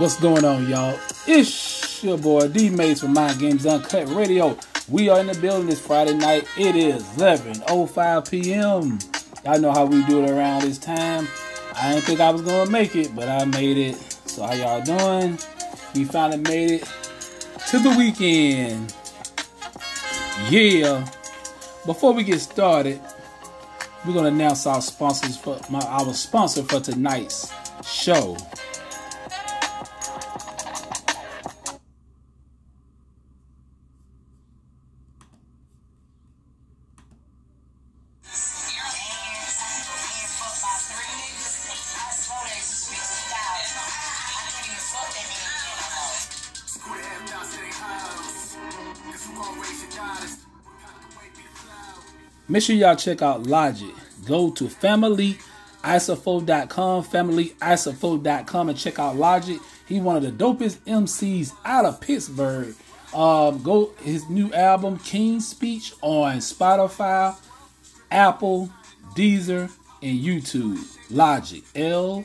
What's going on, y'all? It's your boy D Mayes from Mind Games Uncut Radio. We are in the building this Friday night. It is 11:05 p.m. Y'all know how we do it around this time. I didn't think I was gonna make it, but I made it. So how y'all doing? We finally made it to the weekend. Yeah. Before we get started, we're gonna announce our sponsors for my our sponsor for tonight's show. Make sure y'all check out Logic. Go to familyisofo.com, familyisofo.com, and check out Logic. He one of the dopest MCs out of Pittsburgh. Um, go his new album King Speech on Spotify, Apple, Deezer, and YouTube. Logic. L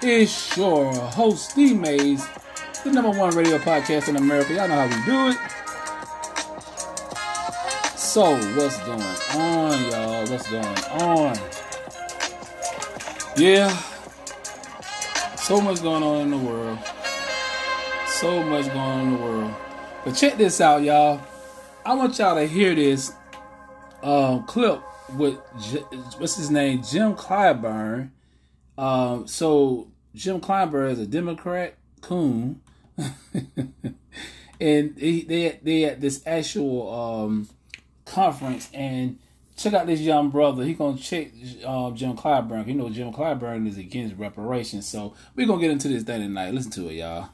It's your host, Steve Mayes, the number one radio podcast in America. Y'all know how we do it. So, what's going on, y'all? What's going on? Yeah, so much going on in the world. So much going on in the world. But check this out, y'all. I want y'all to hear this um, clip with J- what's his name, Jim Clyburn. Um, so Jim Clyburn is a Democrat coon, and he, they they at this actual um, conference and check out this young brother. He gonna check uh, Jim Clyburn. You know Jim Clyburn is against reparations, so we gonna get into this thing tonight. Listen to it, y'all.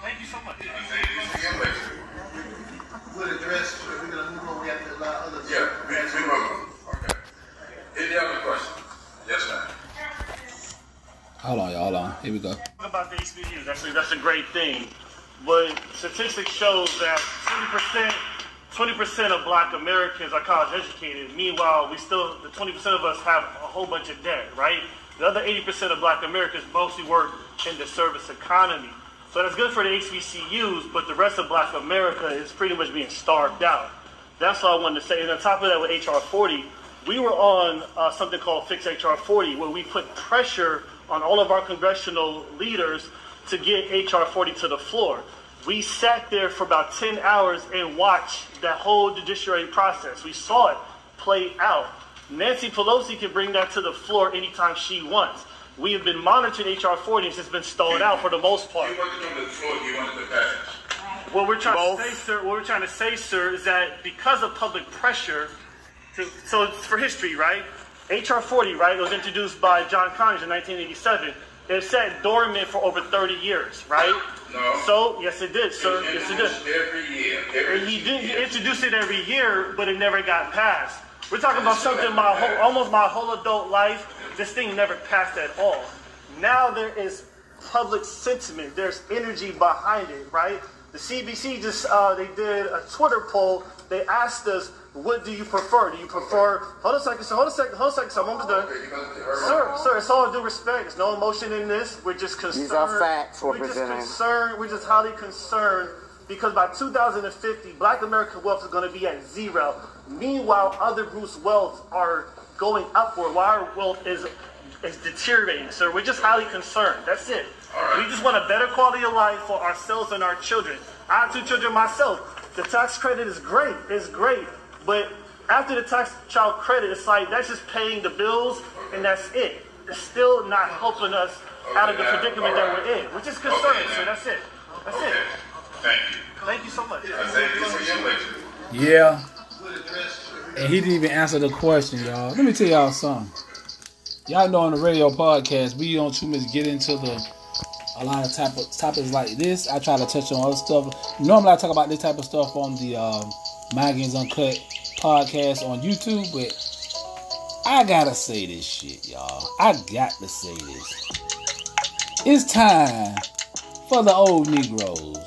Thank you so much. We'll address, we're gonna move on, we have to allow others. Yeah, we, we will. Okay. Any other questions? Yes, ma'am. Hold on, y'all. Hold on. Here we go. A, that's a great thing. But statistics shows that 20%, 20% of black Americans are college educated. Meanwhile, we still, the 20% of us have a whole bunch of debt, right? The other 80% of black Americans mostly work in the service economy. So that's good for the HBCUs, but the rest of black America is pretty much being starved out. That's all I wanted to say. And on top of that, with HR 40, we were on uh, something called Fix HR 40, where we put pressure on all of our congressional leaders to get HR 40 to the floor. We sat there for about 10 hours and watched that whole judiciary process. We saw it play out. Nancy Pelosi can bring that to the floor anytime she wants. We have been monitoring HR 40 and it's been stalled out for the most part. You want to come to the floor, you want the passage. What we're trying Both. to say, sir, what we're trying to say, sir, is that because of public pressure, to, so it's for history, right? HR 40, right, was introduced by John Conyers in 1987. It sat dormant for over 30 years, right? No. So, yes, it did, sir. It's Yes, it did. Every year. Every he did he year. introduced it every year, but it never got passed. We're talking about something my whole almost my whole adult life. This thing never passed at all. Now there is public sentiment. There's energy behind it, right? The CBC just uh, they did a Twitter poll. They asked us, "What do you prefer? Do you prefer?" Hold a second. So hold a second. Hold a second. I'm almost done. Okay, you gonna- hurry Sir, sir, it's all due respect. There's no emotion in this. We're just concerned. These are facts we're we're just concerned. We're just highly concerned because by 2050, Black American wealth is going to be at zero. Meanwhile, other groups' wealth are going upward, while our wealth is is deteriorating. So we're just highly concerned. That's it. We just want a better quality of life for ourselves and our children. I have two children myself. The tax credit is great. It's great, but after the tax child credit, it's like that's just paying the bills and that's it. It's still not helping us out of the predicament that we're in, which is concerning. So that's it. That's Okay. it. Thank you. Thank you so much. I think. Yeah. Good address so that we And he didn't even answer the question, y'all. Let me tell y'all something. Y'all know on the radio podcast, we don't too much get into the a lot of type of topics like this. I try to touch on other stuff. Normally, I talk about this type of stuff on the um, Mind Games Uncut podcast on YouTube, but I gotta say this shit, y'all. I got to say this. It's time for the old Negroes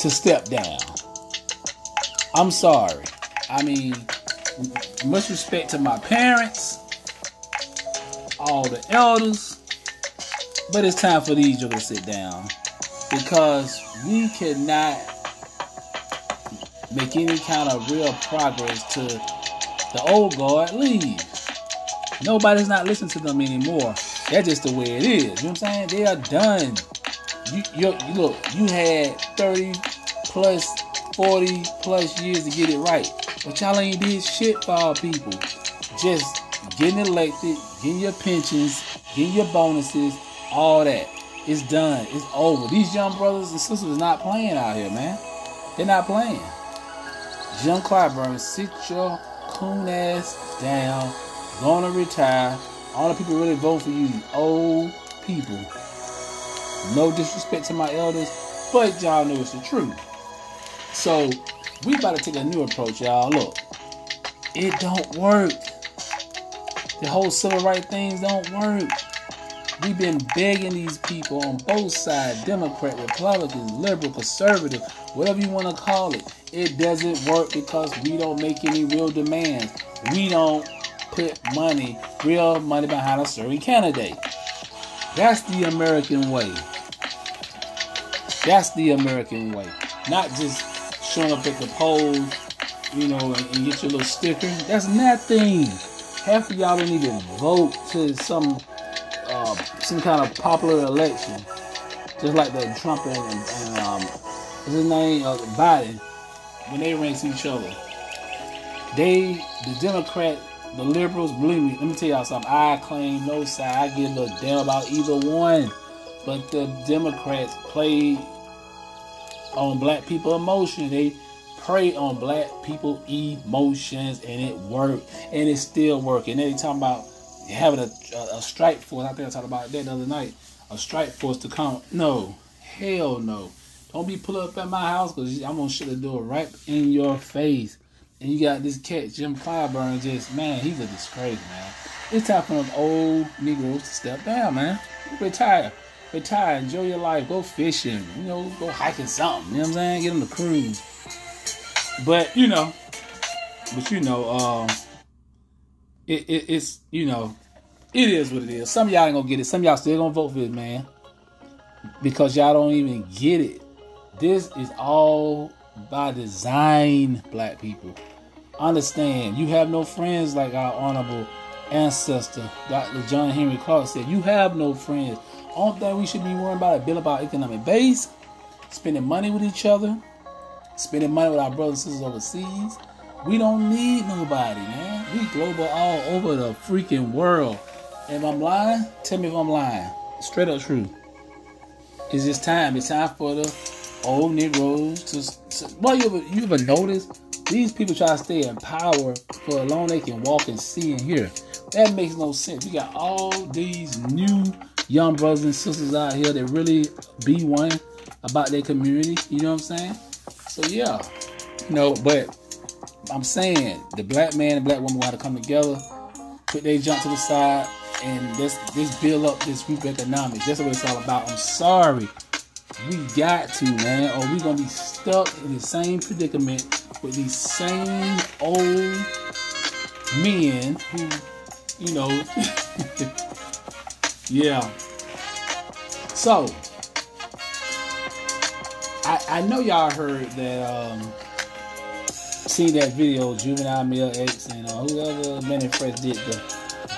to step down. I'm sorry. I mean, much respect to my parents, all the elders, but it's time for these jokers to sit down because we cannot make any kind of real progress to the old guard leave. Nobody's not listening to them anymore. That's just the way it is. You know what I'm saying? They are done. You, you, you look. You had 30 plus 40 plus years to get it right. But y'all ain't did shit for our people. Just getting elected, getting your pensions, getting your bonuses, all that. It's done. It's over. These young brothers and sisters not playing out here, man. They're not playing. Jim Clyburn, sit your coon ass down. Gonna retire. All the people really vote for you, old people. No disrespect to my elders, but y'all know it's the truth. So we about to take a new approach, y'all. Look, it don't work. The whole civil rights things don't work. We've been begging these people on both sides, Democrat, Republicans, liberal, conservative, whatever you want to call it. It doesn't work because we don't make any real demands. We don't put money, real money behind a certain candidate. That's the American way. That's the American way. Not just showing up at the polls, you know, and, and get your little sticker. That's nothing. Half of y'all don't even vote to some uh, some kind of popular election. Just like the Trump and, and um, his name, uh, Biden, when they race each other. They, the Democrat, the liberals, believe me, let me tell y'all something. I claim no side. I give a damn about either one. But the Democrats play on black people emotion. They prey on black people emotions and it worked. And it's still working. They talking about having a, a, a strike force. I think I talked about that the other night. A strike force to come. No. Hell no. Don't be pulling up at my house because I'm to shut the door right in your face. And you got this cat, Jim Clyburn, just, man, he's a disgrace, man. It's time for them old Negroes to step down, man. Retire. Retire. Enjoy your life. Go fishing. You know, go hiking something. You know what I'm saying? Get on the cruise. But, you know, but you know, um, it, it, it's, you know, it is what it is. Some y'all ain't gonna get it. Some y'all still gonna vote for it, man. Because y'all don't even get it. This is all by design, black people. Understand, you have no friends like our honorable ancestor, Dr. John Henrik Clarke said. You have no friends. Only thing we should be worrying about is building our economic base, spending money with each other, spending money with our brothers and sisters overseas. We don't need nobody, man. We global all over the freaking world. If I'm lying, tell me if I'm lying. Straight up true. It's just time. It's time for the old Negroes to. to well, you ever, you ever notice these people try to stay in power for as long they can walk and see and hear? That makes no sense. We got all these new young brothers and sisters out here that really be one about their community. You know what I'm saying? So yeah, you know, but I'm saying the black man and black woman got to come together, put their jump to the side, and this this build up this group economics. That's what it's all about. I'm sorry. We got to, man, or we gonna be stuck in the same predicament with these same old men who, you know, yeah. So, I, I know y'all heard that, um, seen that video, Juvenile Male X and uh, whoever Mannie Fresh did the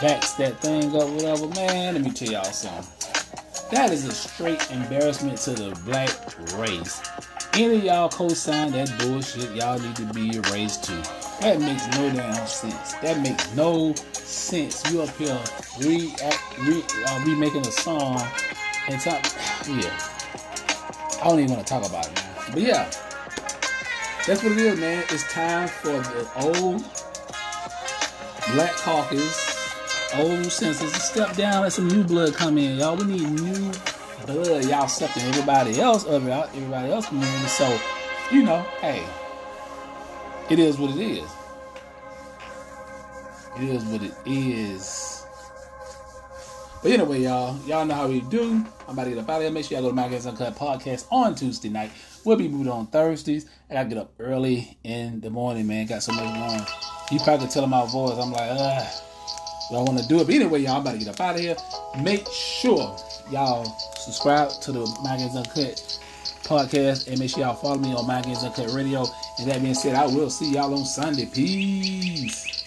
backs that thing up, whatever. Man, let me tell y'all something. That is a straight embarrassment to the black race. Any of y'all co-sign that bullshit, y'all need to be erased too. That makes no damn sense. That makes no sense. You up here re, re uh, remaking a song and talk. Yeah, I don't even want to talk about it now. But yeah, that's what it is, man. It's time for the old Black Caucus, old senses to step down. Let some new blood come in, y'all. We need new blood, y'all accepting everybody else of everybody else community. So, you know, hey, it is what it is. It is what it is. But anyway, y'all, y'all know how we do. I'm about to get up out of here. Make sure y'all go to Mind Games Uncut podcast on Tuesday night. We'll be moving on Thursdays. I gotta get up early in the morning, man. Got so much going. You probably tell my voice. I'm like, ugh. I don't want to do it. But anyway, y'all, I'm about to get up out of here. Make sure y'all subscribe to the Games Uncut podcast and make sure y'all follow me on Games Uncut Radio. And that being said, I will see y'all on Sunday. Peace.